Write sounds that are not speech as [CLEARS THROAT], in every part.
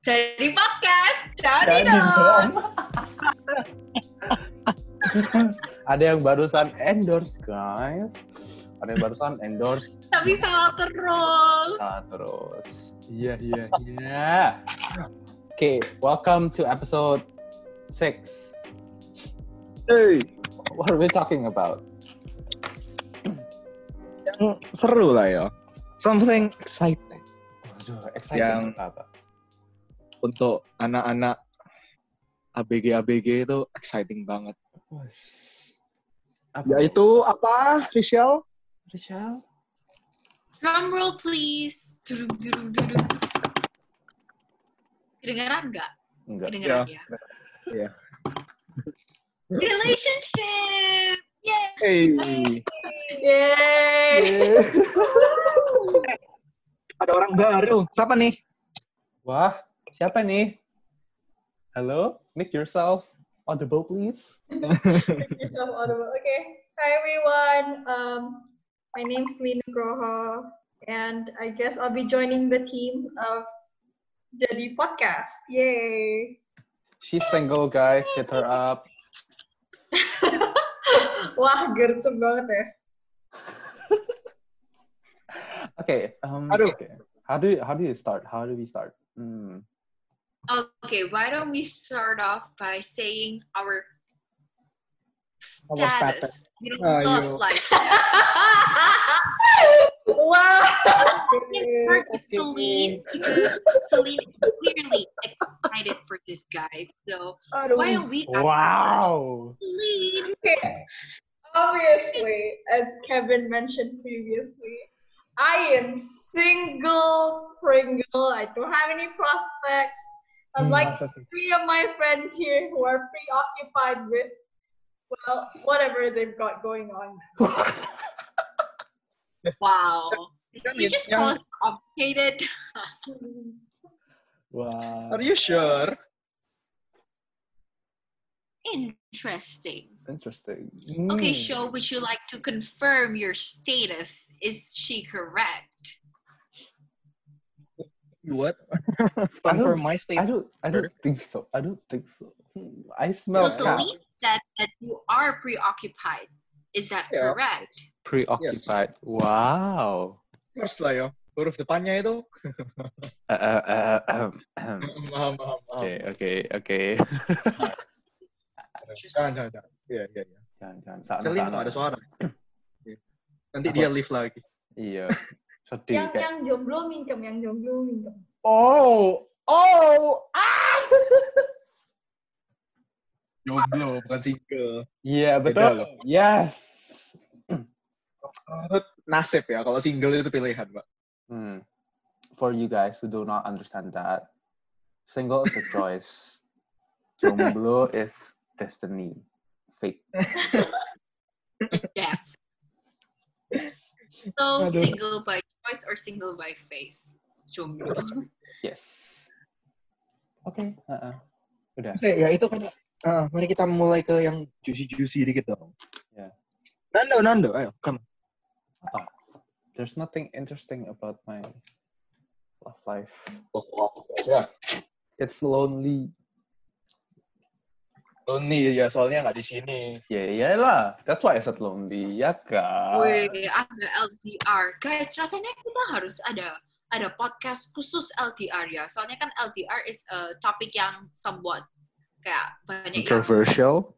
Jadi podcast, jadi Jadi dong. dong. [LAUGHS] Ada yang barusan endorse, guys. Ada yang barusan endorse. Tapi salah terus. Nah, terus. Iya, iya, iya. Oke, welcome to episode 6. Hey, What are we talking about? yang seru lah ya. Something exciting Waduh, exciting Yang- apa? Untuk anak-anak ABG ABG itu exciting banget. Apa? Yaitu apa, Rishel? Rachel? Drum roll please. Duduk, duduk, duduk. Kedengeran nggak? Enggak. Kedengeran ya? Iya. Relationship. Yay. Hey, Yay. [LAUGHS] ada orang baru. Siapa nih? Wah, siapa nih? Halo, make yourself audible please. [LAUGHS] Make yourself audible. Okay. Hi everyone. Um, my name's Lina Groho, and I guess I'll be joining the team of Jadi Podcast. Yay! She's single, guys. Hit her up. [LAUGHS] Wah, gercep banget ya. [LAUGHS] Okay. Um, Aduh. okay. How do you, how do you start? How do we start? Hmm. Okay, why don't we start off by saying our Our status? You know, Ayo. love life. [LAUGHS] Wow. Start Celine Celine is clearly excited for this, guys. So why don't we? ask Wow. Celine. Okay. Obviously, as Kevin mentioned previously, I am single, Pringle. I don't have any prospects. Unlike three of my friends here who are preoccupied with, well, whatever they've got going on. [LAUGHS] Wow. Kan You just call yang, us complicated. Wow. are you sure? Interesting. Interesting. Okay, Hmm. show, would you like to confirm your status? Is she correct? What? [LAUGHS] I don't- Confirm my I don't. I don't think so. I don't think so. I smell so cat. Celine said that you are preoccupied. Is that Yeah. correct? preoccupied. Wow. First lah ya. Huruf depannya itu. Uh, uh, uh, [LAUGHS] um, um. Paham, paham, paham. Okay. Okay. Okay. Jangan, jangan, jangan. Iya, iya, iya. jangan, jangan. Celine sana. ada suara. [COUGHS] Nanti Apa? dia live lagi. Iya. [LAUGHS] Sedih yang kayak. yang jomblo mingkem, yang jomblo mingkem. Oh. Oh. Ah. Jomblo, bukan single. Iya Beda betul. Yes. Nasib ya, kalau single itu pilihan, Pak. Hmm. For you guys who do not understand that, single is a choice. [LAUGHS] Jomblo is destiny. Fate. Yes. [LAUGHS] So Aduh. single by choice or single by faith? Jomblo. [LAUGHS] Yes. Oke. uh-uh. Udah. Oke, ya itu kan. ah, mari kita mulai ke yang juicy-juicy dikit dong. Ya. Nando, Nando, ayo, come. Apa? There's nothing interesting about my love life. Oh, ya. It's lonely. Lonely ya, soalnya nggak di sini. Ya iyalah. That's why I said lonely. Ya kan? Wih, ada LDR. Guys, rasanya kita harus ada ada podcast khusus LDR ya. Soalnya kan LDR is a topik yang somewhat kayak banyak yang Controversial.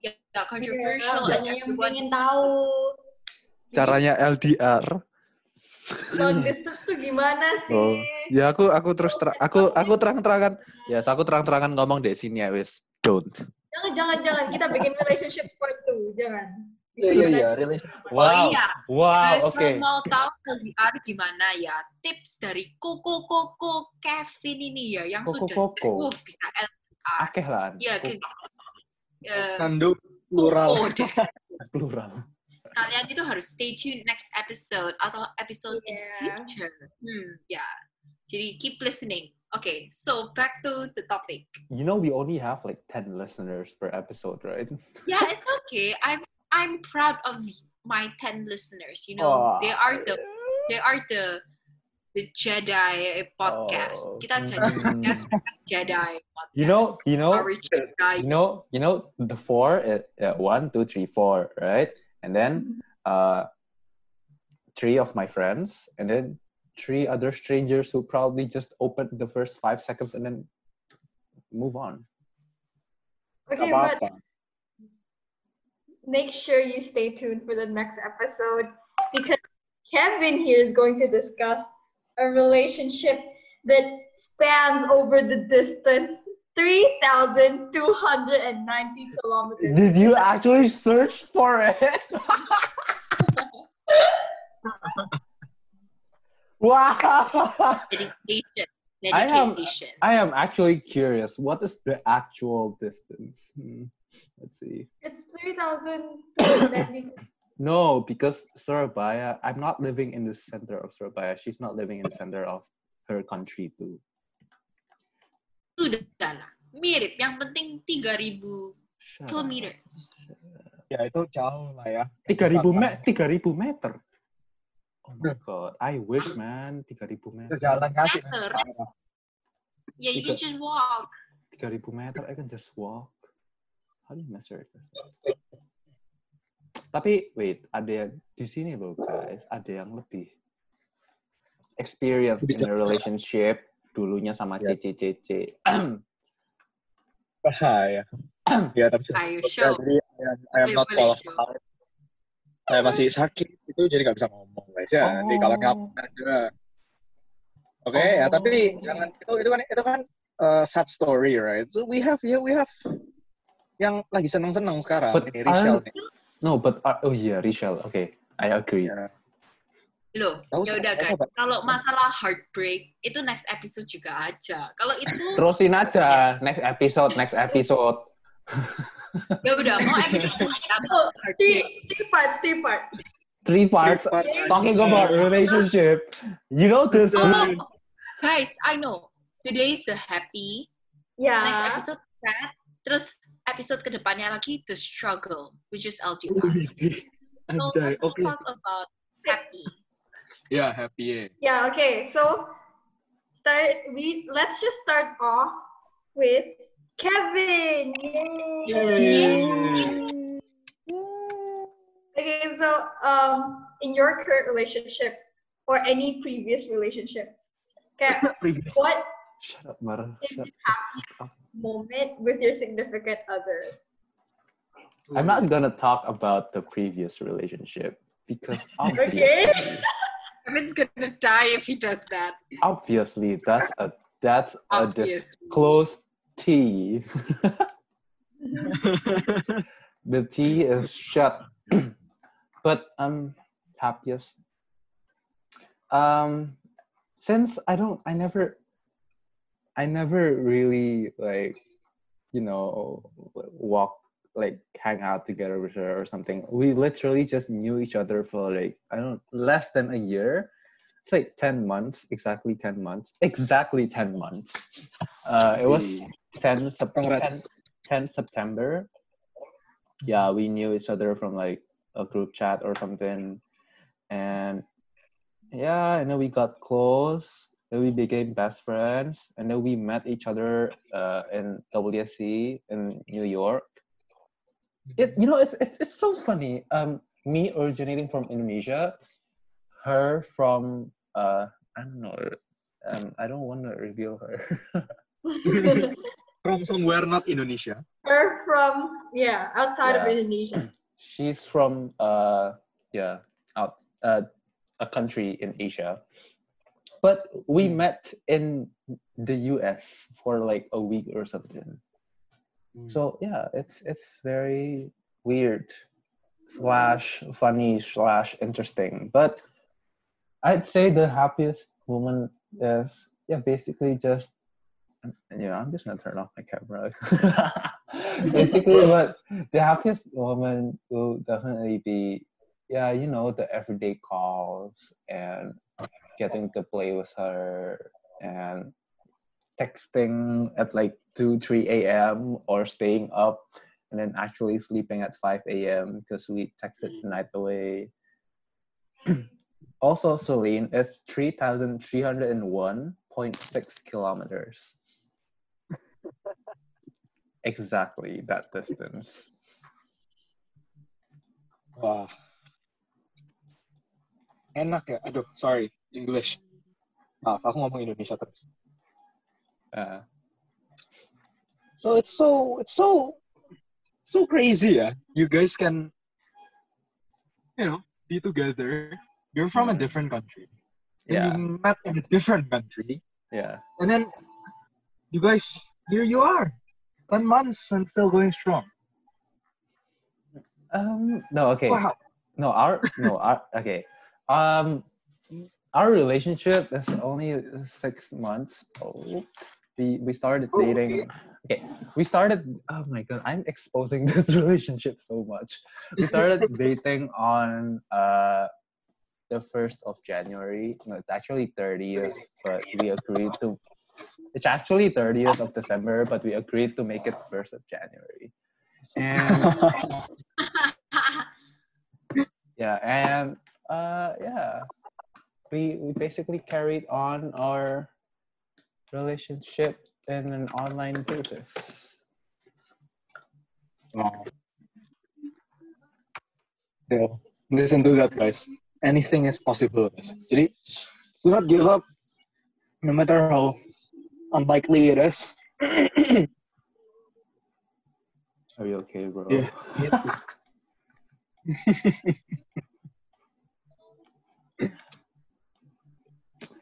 ya, ya, controversial. And banyak yang pengen tahu. Caranya LDR. Long distance tuh gimana sih? Oh. Ya aku aku terus ter- aku aku terang-terangan. Ya, yes, aku terang-terangan ngomong di sini ya wis. Don't. Jangan, jangan, jangan. Kita bikin relationship part 2. Jangan. Iya, iya, iya, rilis. Oh iya, Wow, oke. kalau mau tahu LDR gimana ya, tips dari Koko Koko Kevin ini ya, yang Koko sudah Koko. uh, bisa LDR. Akeh lah. Iya, guys. Eh, plural. [LAUGHS] Plural. kalian itu harus stay tune next episode atau episode in Yeah. future. Hmm, ya. Jadi keep listening. Okay, so back to the topic. You know we only have like 10 listeners per episode, right? Yeah, [LAUGHS] it's okay. I'm I'm proud of my 10 listeners. You know, Oh. they are the they are the the Jedi podcast. Oh, Kita jadi mm. podcast Jedi podcast. You know, you know, Jedi. you know, you know, the four, uh, uh, one, two, three, four, right? And then, uh, three of my friends, and then three other strangers who probably just opened the first five seconds and then move on. Okay, Apa but make sure you stay tuned for the next episode because Kevin here is going to discuss a relationship that spans over the distance 3,290 kilometers. Did you actually search for it? [LAUGHS] [LAUGHS] wow! Dedication. I am- I am actually curious. What is the actual distance? Hmm, Let's see. It's 3,290. No, because Surabaya, I'm not living in the center of Surabaya. She's not living in the center of her country too. Sudah lah. Mirip. Yang penting 3.000 Shut kilometers. ya itu jauh lah ya. 3000 Sama. me 3000 meter. Oh my god, I wish man 3000 meter. Sejalan kaki. Meter. Yeah, you can Tiga- just walk. 3000 meter, I can just walk. How do you measure this? Tapi wait, ada yang di sini loh guys, ada yang lebih experience in a relationship dulunya sama Ya. CCCC. [CLEARS THROAT] Bahaya. [CLEARS THROAT] ya tapi Ayo, Ya, show. jadi I am, I am Boleh, not qualified. Saya masih sakit itu jadi nggak bisa ngomong guys ya. Nanti kalau Oh. ngapa aja. Oke ya tapi Oh. jangan itu itu kan itu kan uh, sad story right. So we have ya we have yang lagi seneng-seneng sekarang But ini Rachel nih. No, but uh, oh yeah, Rachel. Okay, I agree. Ya. Loh, ya udah tahu guys. apa? Kalau masalah heartbreak, itu next episode juga aja. Kalau itu, Terusin aja next episode, next episode. ya udah mau episode [LAUGHS] Oh, heartbreak. three, three parts, three parts. Three Part- talking about relationship. You know this. [LAUGHS] Oh, guys, I know. Today is the happy. Yeah. Next episode sad. Terus episode kedepannya lagi the struggle, which is LDR. Oh, [LAUGHS] so Anjay, let's oke. talk about happy. Ya happy ya. Yeah, okay. So start we let's just start off with Kevin. Yay. Yay. Okay, so um in your current relationship or any previous relationships, okay, [LAUGHS] Previous. what Shut up, Mar. is Shut the happiest moment with your significant other? I'm not gonna talk about the previous relationship because [LAUGHS] obviously, Okay. Kevin's gonna die if he does that. obviously that's a that's a disclosed T. [LAUGHS] the T is shut. [CLEARS THROAT] but um happiest. Um since I don't I never I never really like you know walk like hang out together with her or something. We literally just knew each other for like I don't less than a year. It's like 10 months, exactly 10 months. Exactly 10 months. Uh, it was 10, Sep- 10, 10 September. Yeah, we knew each other from like a group chat or something. And yeah, and then we got close. Then we became best friends. And then we met each other uh, in WSC in New York. It, you know, it's, it's, it's so funny. Um, me originating from Indonesia, her from, uh, I don't know, um, I don't want to reveal her. [LAUGHS] From somewhere not Indonesia. Her from yeah, outside of Indonesia. [CLEARS THROAT] She's from uh yeah out uh, a country in Asia, but we met in the U.S. for like a week or something. So yeah, it's it's very weird slash funny slash interesting, but I'd say the happiest moment is yeah basically just you know I'm just gonna turn off my camera. [LAUGHS] basically, but the happiest moment will definitely be yeah you know the everyday calls and getting to play with her and texting at like 2 3 a.m or staying up and then actually sleeping at 5 a.m because we texted the night away [CLEARS THROAT] Also, Celine, it's 3,301.6 kilometers. Exactly that distance. Wah. Enak ya. Aduh, sorry. English. Maaf, aku ngomong Indonesia terus. Uh, So it's so it's so so crazy, yeah. You guys can you know, be together. You're from a different country. Yeah, you met in a different country. yeah. And then you guys here you are. 10 months and still going strong. Um, no, okay. Wow. No, our no, our okay. Um, our relationship is only six months old. We we started Oh, dating. Okay, we started. Oh my god, I'm exposing [LAUGHS] this relationship so much. We started [LAUGHS] dating on uh the first of January. No, it's actually thirtieth, but we agreed to. It's actually thirtieth of December, but we agreed to make it first of January. And yeah and uh yeah we we basically carried on our relationship in an online basis Wow. Yeah. Listen to that, guys. Anything is possible, guys. Jadi, do not give up, no matter how unlikely it is. [CLEARS THROAT] are you okay bro Yeah. [LAUGHS]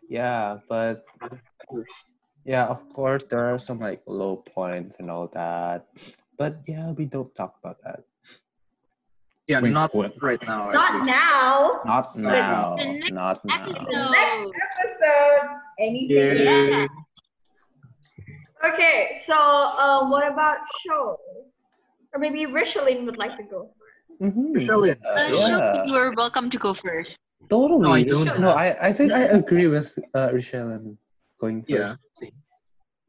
yeah but yeah of course there are some like low points and all that but yeah we don't talk about that yeah, Wait, not what? right now. Not now. not now not now episode. Next episode. Anything. Yeah. Okay, so uh, what about show? Or maybe Rishalin would like to go. Mhm. Michelle, Uh, Uh, yeah. You are welcome to go first. Totally. No, I don't. No, I, I think I agree with uh, Rochelle going first. Yeah. See.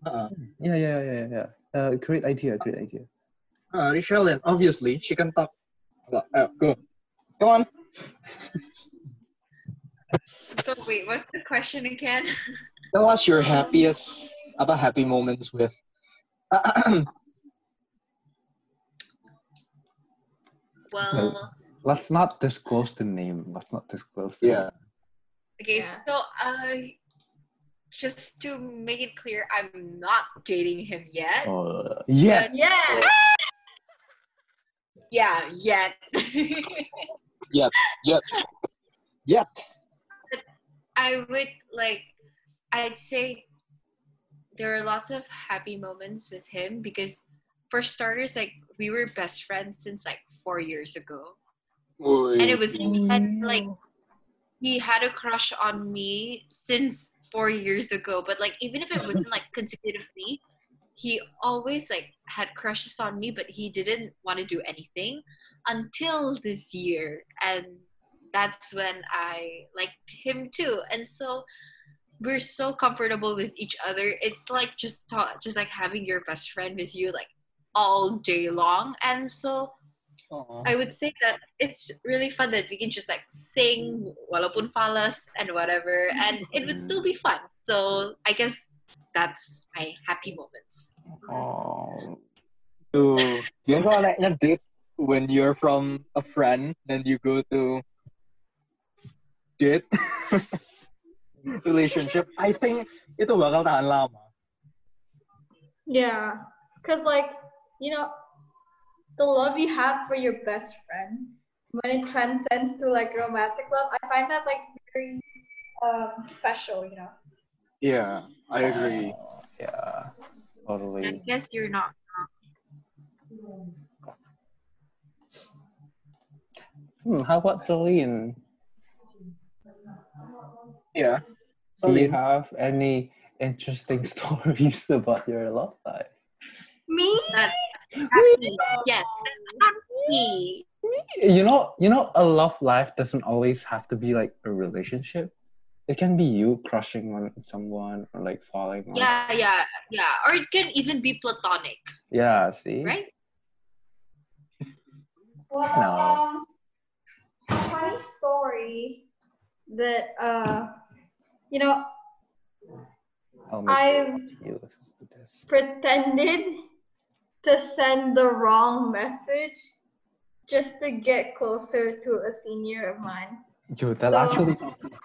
Uh, Yeah, yeah, yeah, yeah. yeah. Uh, great idea, great idea. uh, Richelle, obviously, she can talk. Uh, go. Go on. So wait, what's the question again? Tell us your happiest, apa happy moments with. [CLEARS THROAT] Well, Let's not disclose the name. Let's not disclose. The yeah. okay, Yeah. so uh, just to make it clear, I'm not dating him yet. Name. Uh, yeah. Yeah. [LAUGHS] Yeah, yet. Yep [LAUGHS] yep yet. I would like, I'd say there are lots of happy moments with him because, for starters, like we were best friends since like four years ago, and it was had, like he had a crush on me since four years ago. But like even if it wasn't like consecutively, he always like had crushes on me, but he didn't want to do anything until this year, and that's when I liked him too. And so we're so comfortable with each other. It's like just talk, just like having your best friend with you like all day long. And so Aw. I would say that it's really fun that we can just like sing walaupun falas and whatever and it would still be fun. So I guess that's my happy moments. Oh. to yun kalau naik date when you're from a friend then you go to date [LAUGHS] relationship I think itu bakal tahan lama Yeah. Because, like, you know, the love you have for your best friend, when it transcends to, like, romantic love, I find that, like, very um, special, you know? yeah I agree Yeah. totally. I Totally. guess you're not Hmm, how about Celine? Yeah Do you Celine have any interesting [LAUGHS] stories about your love life? Me? Happy. Yes. Happy. You know, you know, a love life doesn't always have to be like a relationship. It can be you crushing on someone or like falling on. Yeah, yeah, yeah. Or it can even be platonic, Yeah. See. right? Well, No. um, funny story. that uh, you know, I'll make I sure he listens to pretended to send the wrong message just to get closer to a senior of mine. Yo, that So- actually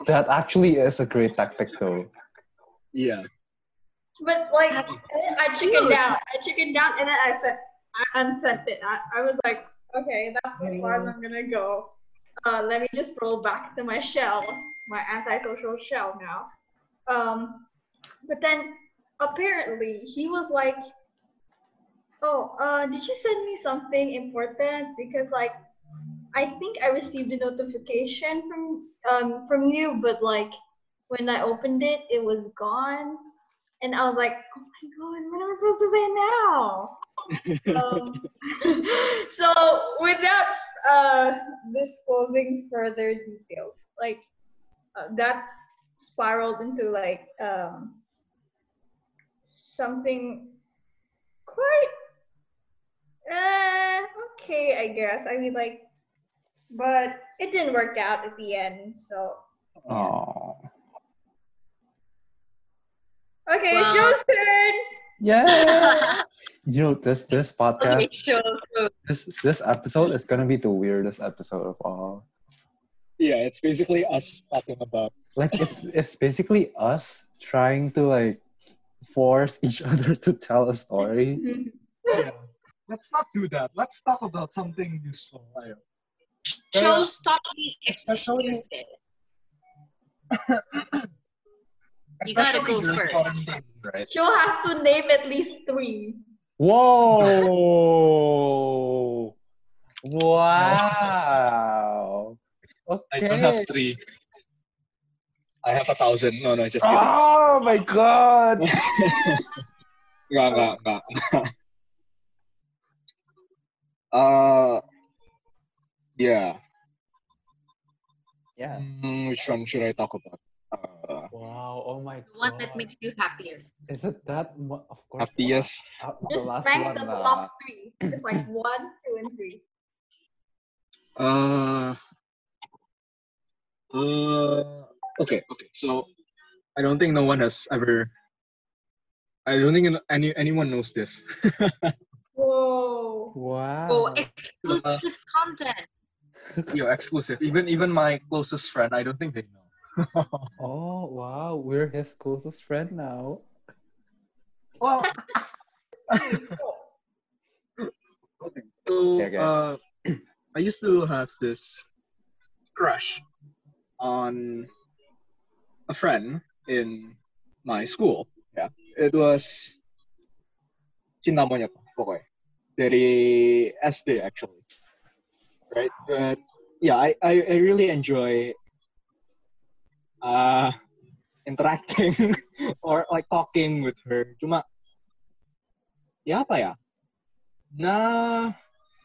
that actually is a great tactic though. Yeah. But like, and then I chickened out. I chickened out, and then I said, I unsent it. I, I was like, okay, that's as far as I'm gonna go. Uh, let me just roll back to my shell, my antisocial shell now. Um, but then apparently he was like, oh, uh, did you send me something important? Because like, I think I received a notification from um from you, but like when I opened it, it was gone. And I was like, oh my god, what am I supposed to say now? Um, [LAUGHS] so without uh, disclosing further details, like uh, that spiraled into like um, something quite uh, okay, I guess. I mean, like, but it didn't work out at the end. So Oh. okay, Well- Joe's turn. Yeah. [LAUGHS] you know this this podcast [LAUGHS] sure. sure. this this episode is gonna be the weirdest episode of all. Yeah, it's basically us talking about. Like it's it's basically us trying to like force each [LAUGHS] other to tell a story. Mm-hmm. Yeah. Let's not do that. Let's talk about something useful. Ayo. Joe, stop being especially- [COUGHS] You gotta go first. quarantine, right? Joe has to name at least three. Whoa! Wow! [LAUGHS] Okay. I don't have three. I have a thousand. No, no, just kidding. Oh my god! Nga, nga, nga, nga. Uh, yeah. Yeah. Mm, which one should I talk about? Uh, Wow! Oh my The one god! that makes you happiest. Is it that? Of course. happiest. Uh, the Just last rank one. the lah. top three. Just like [CLEARS THROAT] one, two, and three. Uh, uh, okay, okay. So, I don't think no one has ever. I don't think any anyone knows this. [LAUGHS] Whoa. Wow! Oh, exclusive content. Yo, exclusive. Even even my closest friend, I don't think they know. [LAUGHS] oh wow! We're his closest friend now. well, okay. [LAUGHS] So, Okay, okay. uh, I used to have this crush on a friend in my school. Yeah, it was cinta mo niya pa, okay. Dari SD actually, right? But yeah, I I, I really enjoy uh interacting [LAUGHS] or like talking with her. Cuma ya apa ya? Na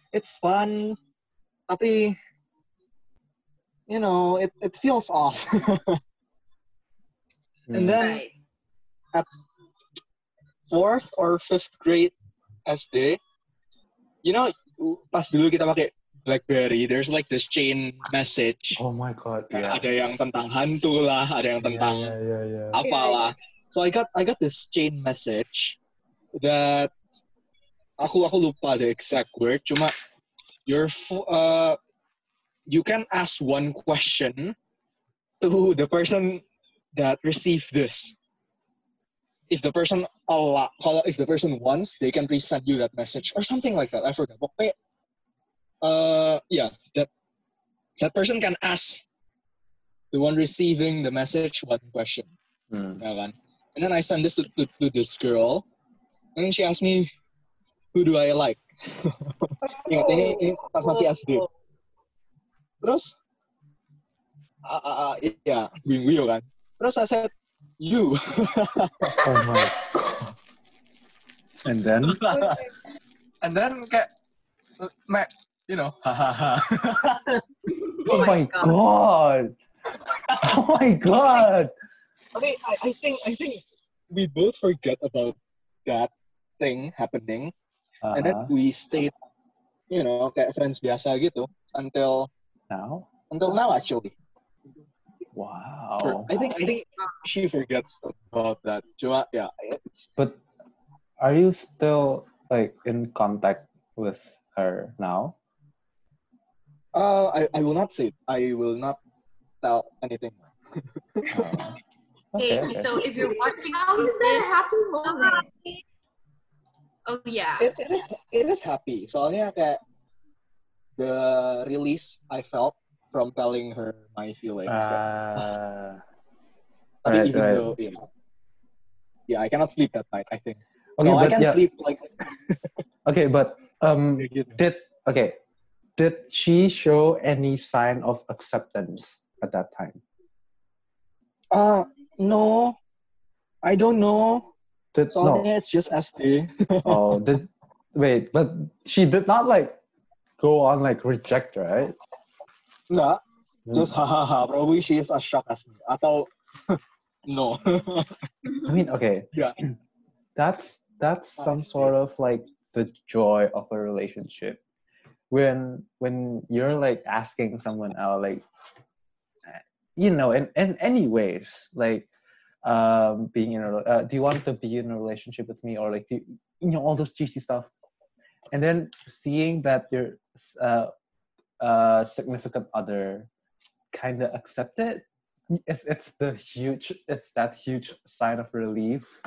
it's fun tapi you know, it it feels off. [LAUGHS] And Mm. then Right. fourth or fifth grade SD, you know, pas dulu kita pakai BlackBerry, there's like this chain message. Oh my god! Yeah. Ada yang tentang hantu lah, ada yang tentang Yeah, yeah, yeah. yeah. apalah. So I got I got this chain message that aku aku lupa the exact word. Cuma you're uh you can ask one question to the person that received this. If the person Allah, kalau if the person wants, they can resend you that message or something like that. I forgot. Pokoknya, uh, yeah, that that person can ask the one receiving the message one question. Mm. Ya kan? And then I sent this to, to, to this girl. And then she asked me, who do I like? [LAUGHS] Ingat, ini, ini pas masih SD. Terus, ah, ah, ah, iya, guyo kan. Terus I said, you. [LAUGHS] Oh my god! And then [LAUGHS] And then kayak, me, you know, hahaha. [LAUGHS] Oh my god! Oh my [LAUGHS] god! I mean, I, I think I think we both forget about that thing happening, and then Uh-huh. we stayed, you know, kayak friends biasa gitu until Now? until now actually. Wow. I think I think she forgets about that. Cuma, yeah, it's But are you still like in contact with her now? Uh I, I will not say it. I will not tell anything. Uh, [LAUGHS] Okay, okay, okay. so if you're watching How is that this, happy moment? oh yeah, It, it is it is happy. Soalnya kayak the release I felt from telling her my feelings. Uh, Tapi right, even right. though you know, yeah, I cannot sleep that night. I think. okay, no, I but can yeah, sleep like [LAUGHS] okay, but um, did okay, did she show any sign of acceptance at that time? Uh no, I don't know. Did no? Soalnya it's just SD. [LAUGHS] Oh, did wait, but she did not like go on like reject, right? Nggak, just hahaha. Probably she is as shocked as me. Atau [LAUGHS] no. I mean, okay. [LAUGHS] Yeah. That's that's some sort of like the joy of a relationship. When when you're like asking someone out, like you know, in, in any ways, like um being in a uh, do you want to be in a relationship with me or like do you, you know all those cheesy stuff and then seeing that your uh uh significant other kind of accept it it's, it's the huge it's that huge sign of relief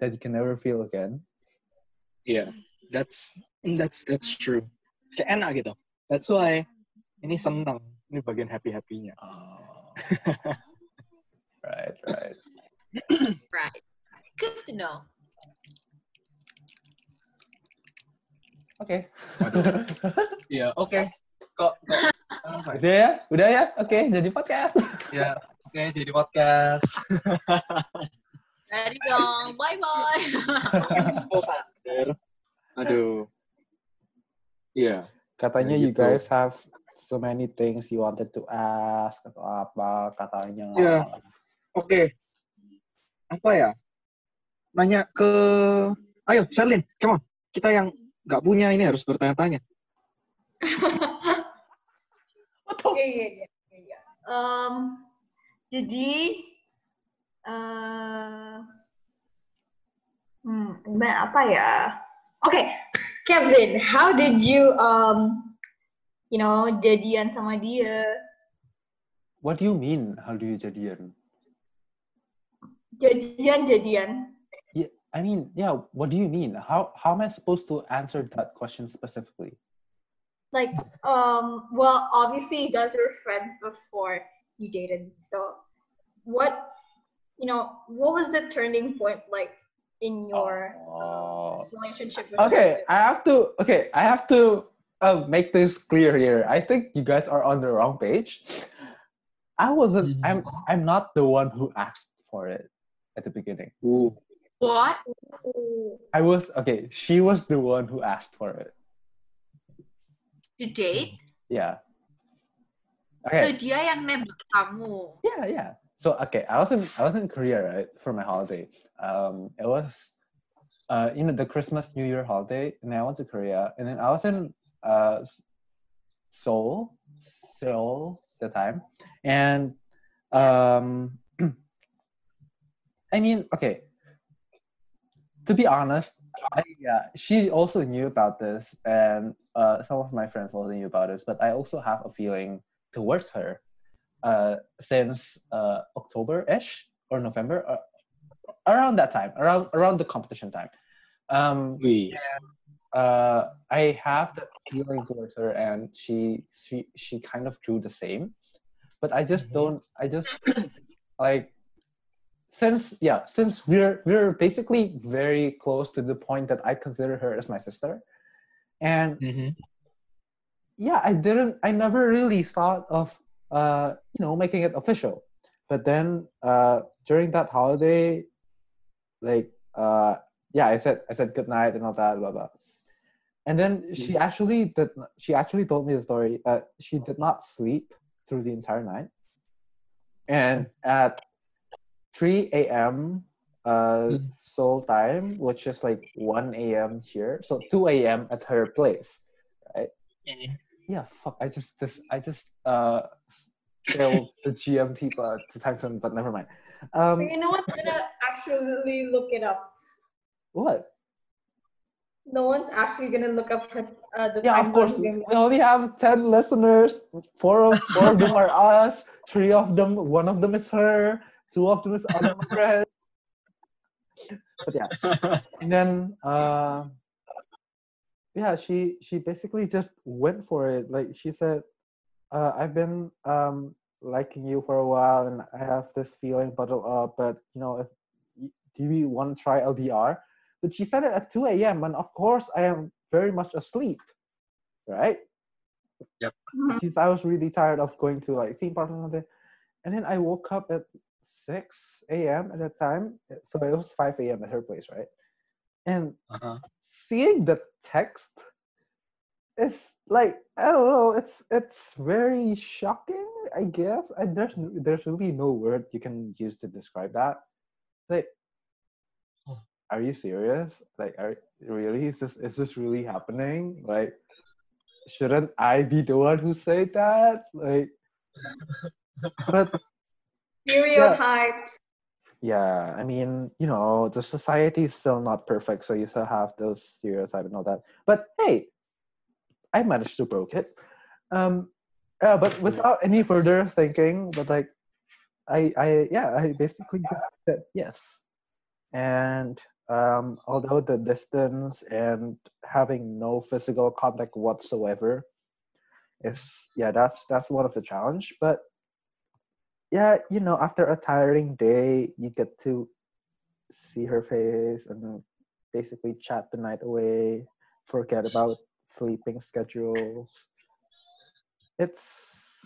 that you can never feel again yeah, that's that's that's true. Kayak enak gitu. That's why ini senang. Ini bagian happy happynya. oh. [LAUGHS] right right right. Good to know. okay [LAUGHS] Iya, oke. Kok, kok apa [LAUGHS] ya? udah ya udah ya oke jadi podcast Ya, oke jadi podcast. Ready dong. Bye bye. Iya. katanya Ya you gitu. guys have so many things you wanted to ask atau apa katanya Iya. Oke. Apa ya? Nanya ke Ayo, Sherlyn, come on. Kita yang nggak punya ini harus bertanya-tanya. [LAUGHS] Iya, iya, iya, iya, iya. Um, jadi, uh, hmm, gimana apa ya? Oke, Kevin, how did you, um, you know, jadian sama dia? what do you mean how do you jadian Jadian, jadian. Yeah, I mean, yeah. What do you mean? How how am I supposed to answer that question specifically? Like, um, well, obviously you guys were friends before you dated. So, what, you know, what was the turning point like in your Oh. Relationship? With Okay, Kevin? I have to. Okay, I have to uh, make this clear here. I think you guys are on the wrong page. I wasn't. I'm. I'm not the one who asked for it at the beginning. Ooh. What? I was okay. She was the one who asked for it. To date? Yeah. okay. So dia yang nembak kamu. Yeah, yeah. So okay, I was in I was in Korea right for my holiday. Um, it was, uh, you know, the Christmas New Year holiday, and I went to Korea, and then I was in uh, Seoul, Seoul the time, and um, [CLEARS THROAT] I mean, okay. To be honest, I, yeah, she also knew about this, and uh, some of my friends also knew about this. But I also have a feeling towards her uh, since uh, October-ish or November, uh, around that time, around around the competition time. Um, Wih. uh, I have that feeling towards her, and she she she kind of drew the same, but I just Mhm. don't. I just [COUGHS] like since yeah since we're we're basically very close to the point that I consider her as my sister, and Mhm. yeah i didn't i never really thought of uh you know making it official but then uh during that holiday like uh yeah i said i said good night and all that blah blah. And then she actually did she actually told me the story uh she did not sleep through the entire night. And at 3 a.m uh Mm. seoul time which is like 1 a.m here so 2 a.m at her place yeah fuck i just this i just uh kill the GMT but the time zone, but never mind. Um, you know what? I'm gonna actually look it up. what? No one's actually gonna look up uh, the Yeah, of course. We only have ten listeners. Four of four of them are [LAUGHS] us. Three of them, one of them is her. Two of them is other [LAUGHS] friends. But yeah, and then uh, yeah, she she basically just went for it. Like she said, uh, I've been um liking you for a while, and I have this feeling bottled up. But you know, if do we want to try LDR? But she said it at 2 a.m. and of course I am very much asleep, right? Mhm. Since I was really tired of going to like theme parks and something, and then I woke up at 6 a.m. at that time, so it was 5 a.m. at her place, right? And Uh-huh. seeing the text it's like I don't know. It's it's very shocking. I guess. And there's n- there's really no word you can use to describe that. Like, are you serious? Like, are really is this is this really happening? Like, shouldn't I be the one who said that? Like, but [LAUGHS] Stereotypes. yeah i mean you know the society is still not perfect so you still have those stereotypes and all that but hey i managed to broke it um yeah but without any further thinking but like i i yeah i basically said yes. And um although the distance and having no physical contact whatsoever is yeah that's that's one of the challenge. But yeah, you know, after a tiring day, you get to see her face and basically chat the night away, forget about sleeping schedules. It's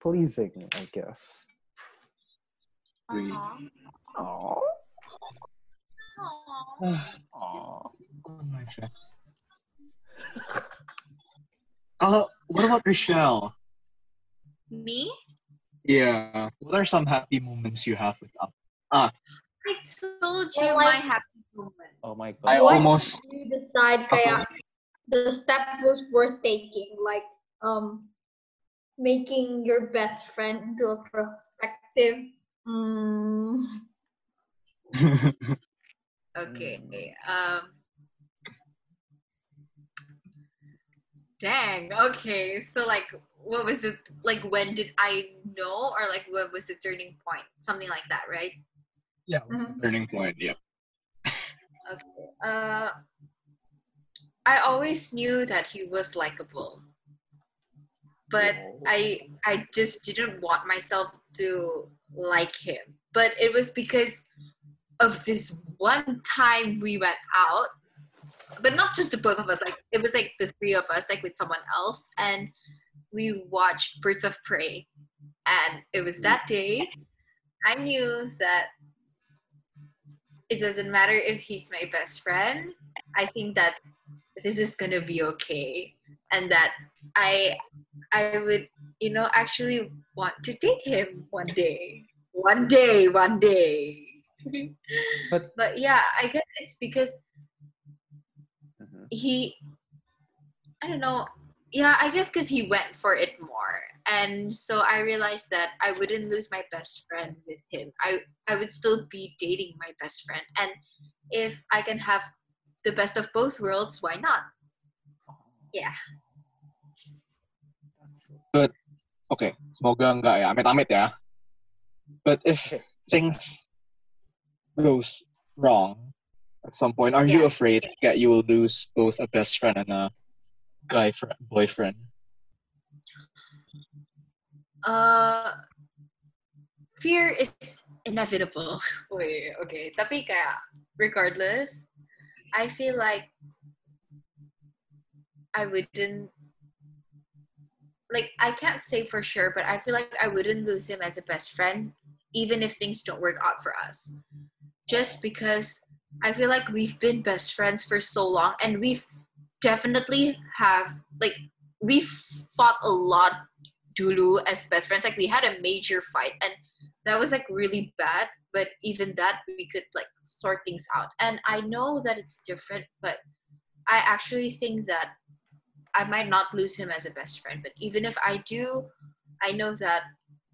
pleasing, I guess. Agree. Aw. Aww. Aw. Aww. Oh my God. What about Rochelle? Me? Yeah. What are some happy moments you have with Up? Ah, I told you Well, my like- happy moment. Oh my I god. What almost- you decide kaya the step was worth taking? Like um making your best friend into a prospective mm, [LAUGHS] Okay. Mm. Um. Dang. Okay. So like, what was it? Like, when did I know, or like, what was the turning point? Something like that, right? yeah, what's the turning point? Yeah. Okay. Uh, I always knew that he was likable, but I I just didn't want myself to like him. But it was because of this one time we went out, but not just the both of us. Like it was like the three of us, like with someone else, and we watched Birds of Prey. And it was that mm. day I knew that it doesn't matter if he's my best friend. I think that this is gonna be okay, and that I I would you know actually want to date him one day. One day, one day. [LAUGHS] But but yeah, I guess it's because Mhm. he I don't know. Yeah, I guess because he went for it more. And so I realized that I wouldn't lose my best friend with him. I, I would still be dating my best friend. And if I can have the best of both worlds, why not? Yeah. But okay, semoga enggak ya, amit-amit ya. But if things goes wrong at some point, are you afraid that you will lose both a best friend and a guy friend, boyfriend? Uh, fear is inevitable. [LAUGHS] Wait, okay. Tapi kayak, regardless, I feel like I wouldn't like I can't say for sure, but I feel like I wouldn't lose him as a best friend, even if things don't work out for us. Just because I feel like we've been best friends for so long and we've definitely have like we've fought a lot dulu as best friends. Like we had a major fight and that was like really bad, but even that we could like sort things out. And I know that it's different, but I actually think that I might not lose him as a best friend, but even if I do, I know that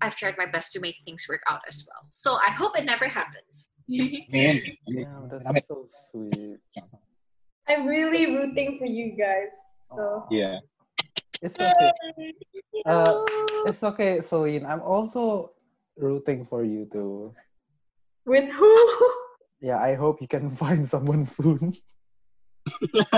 I've tried my best to make things work out as well. So I hope it never happens. [LAUGHS] Man, that's so sweet. I'm really rooting for you guys. So. yeah. It's okay. Uh, it's okay, Celine. I'm also rooting for you too. With who? Yeah, I hope you can [LAUGHS] find someone soon. [LAUGHS]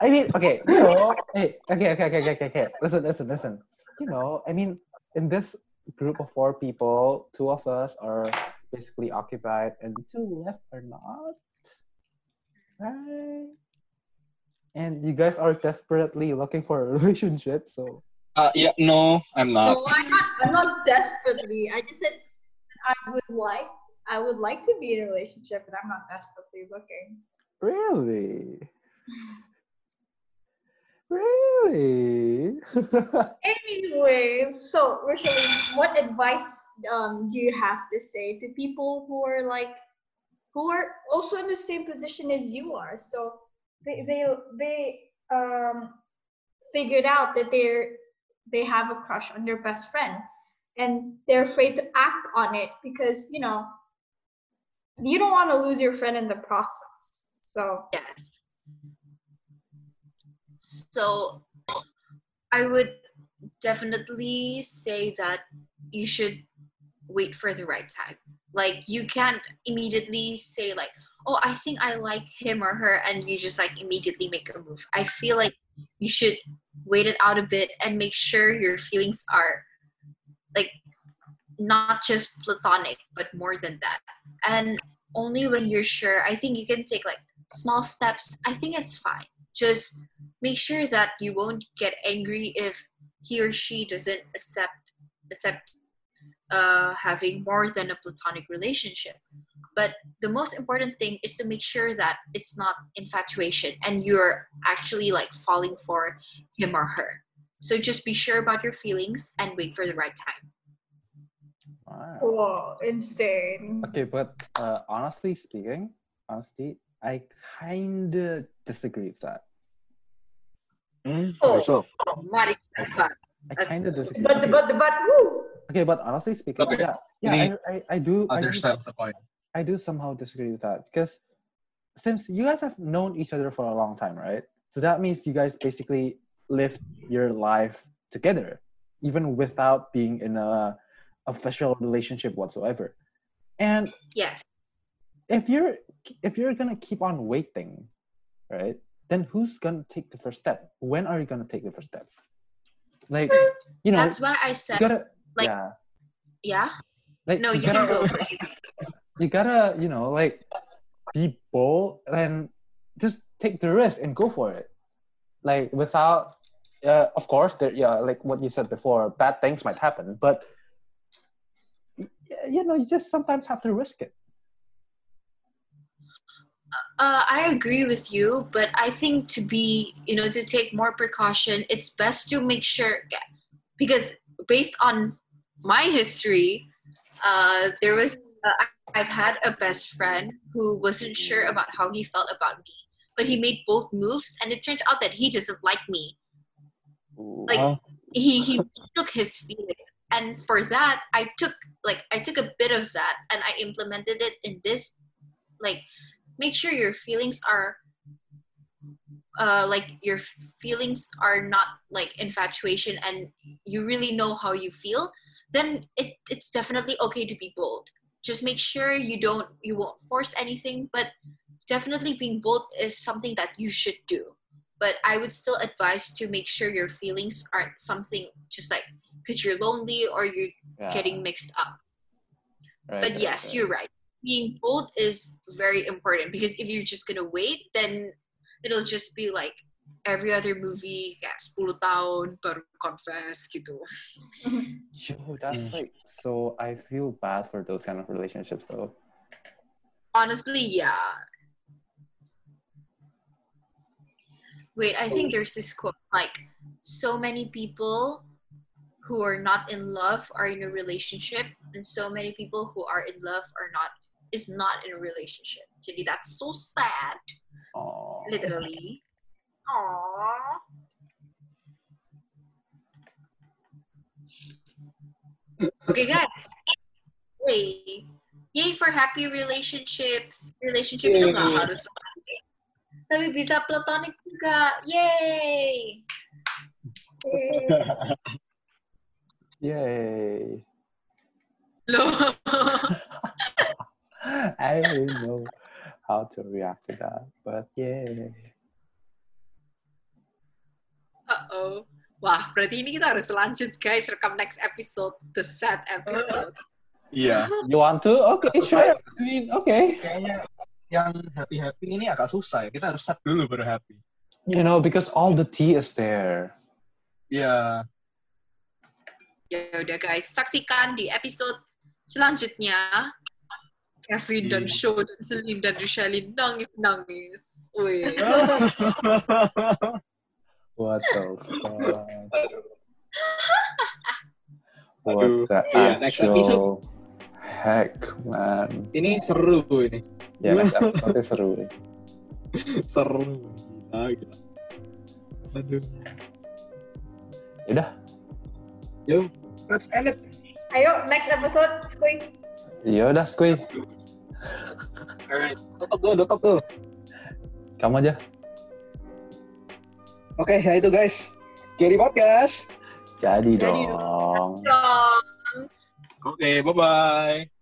I mean, okay, you know, hey, okay, okay, okay, okay, okay, okay. Listen, listen, listen. You know, I mean, in this group of four people, two of us are basically occupied, and the two left are not. Right? And you guys are desperately looking for a [LAUGHS] relationship, so Uh, yeah, no, I'm not. No, I'm not. I'm not desperately. I just said I would like. I would like to be in a relationship, but I'm not desperately looking. really, [LAUGHS] really. Anyway, so Rochelle, what advice um do you have to say to people who are like, who are also in the same position as you are? So they they they um figured out that they're they have a crush on their best friend, and they're afraid to act on it because you know you don't want to lose your friend in the process. So yeah So I would definitely say that you should wait for the right time. Like you can't immediately say like, "Oh, I think I like him or her," and you just like immediately make a move. I feel like you should wait it out a bit and make sure your feelings are like not just platonic, but more than that. And only when you're sure, I think you can take like small steps. I think it's fine. Just make sure that you won't get angry if he or she doesn't accept accept uh, having more than a platonic relationship. But the most important thing is to make sure that it's not infatuation and you're actually like falling for him or her. So just be sure about your feelings and wait for the right time. Wow. whoa, insane. Okay, but uh, honestly speaking, honestly, I kind of disagree with that. Mm, Oh. so Mari coba. I kind of disagree. But okay. but but woo. okay, but honestly speaking, Okay. yeah, yeah, I, I, I do, I other do, the coin. I do somehow disagree with that because since you guys have known each other for a long time, right? So that means you guys basically lived your life together, even without being in a official relationship whatsoever. And Yes. if you're if you're gonna keep on waiting, right? Then who's gonna take the first step? When are you gonna take the first step? Like, you know, That's why I said gotta, like- yeah, yeah. like No, you gotta, can go [LAUGHS] first. You gotta, you know, like be bold and just take the risk and go for it. Like without, uh, of course, there, yeah, like what you said before, bad things might happen, but you know, you just sometimes have to risk it. Uh, I agree with you, but I think to be, you know, to take more precaution, it's best to make sure, because based on my history, uh, there was, uh, I've had a best friend who wasn't sure about how he felt about me, but he made both moves, and it turns out that he doesn't like me. Like, he he took his feelings and for that i took like i took a bit of that and i implemented it in this like make sure your feelings are uh like your feelings are not like infatuation and you really know how you feel then it it's definitely okay to be bold just make sure you don't you won't force anything but definitely being bold is something that you should do but I would still advise to make sure your feelings aren't something just like because you're lonely or you're Yeah, getting mixed up. right, But yes, right. you're right. Being bold is very important because if you're just gonna wait, then it'll just be like every other movie, kayak 10 tahun baru confess gitu. [LAUGHS] Yo, that's Mm. like so. I feel bad for those kind of relationships, though. Honestly, yeah. Wait, I think there's this quote like so many people who are not in love are in a relationship and so many people who are in love are not is not in a relationship. Jadi that's so sad, Oh, literally. Aww. Okay, guys. Yay. Yay for happy relationships. Relationship itu nggak Yay. harus. Tapi bisa platonic juga. Yay. [LAUGHS] Yay. Loh. [LAUGHS] I don't know how to react to that, but yay. Uh-oh. Wah, berarti ini kita harus lanjut guys rekam next episode, the sad episode. [LAUGHS] Iya. You want to? Okay, sure. I mean, okay. Kayaknya yang happy-happy ini agak susah ya. Kita harus set dulu baru happy. You know, because all the tea is there. Iya. Ya udah guys, saksikan di episode selanjutnya. Kevin dan Iya. Show dan Celine dan Rishalin nangis-nangis. Wih. [LAUGHS] What the fuck? What Aduh. the Iya, next episode. heck, man? ini seru ini. Ya, next episode seru nih. [LAUGHS] seru. Ah, gila. Aduh. Yaudah, Yo, let's end it. Ayo, next episode, Squid. yaudah, squeeze. Alright, tutup tuh, tutup tuh. Kamu aja. Oke, ya itu guys. Jadi podcast. Jadi Jadi dong. dong. Oke, bye-bye.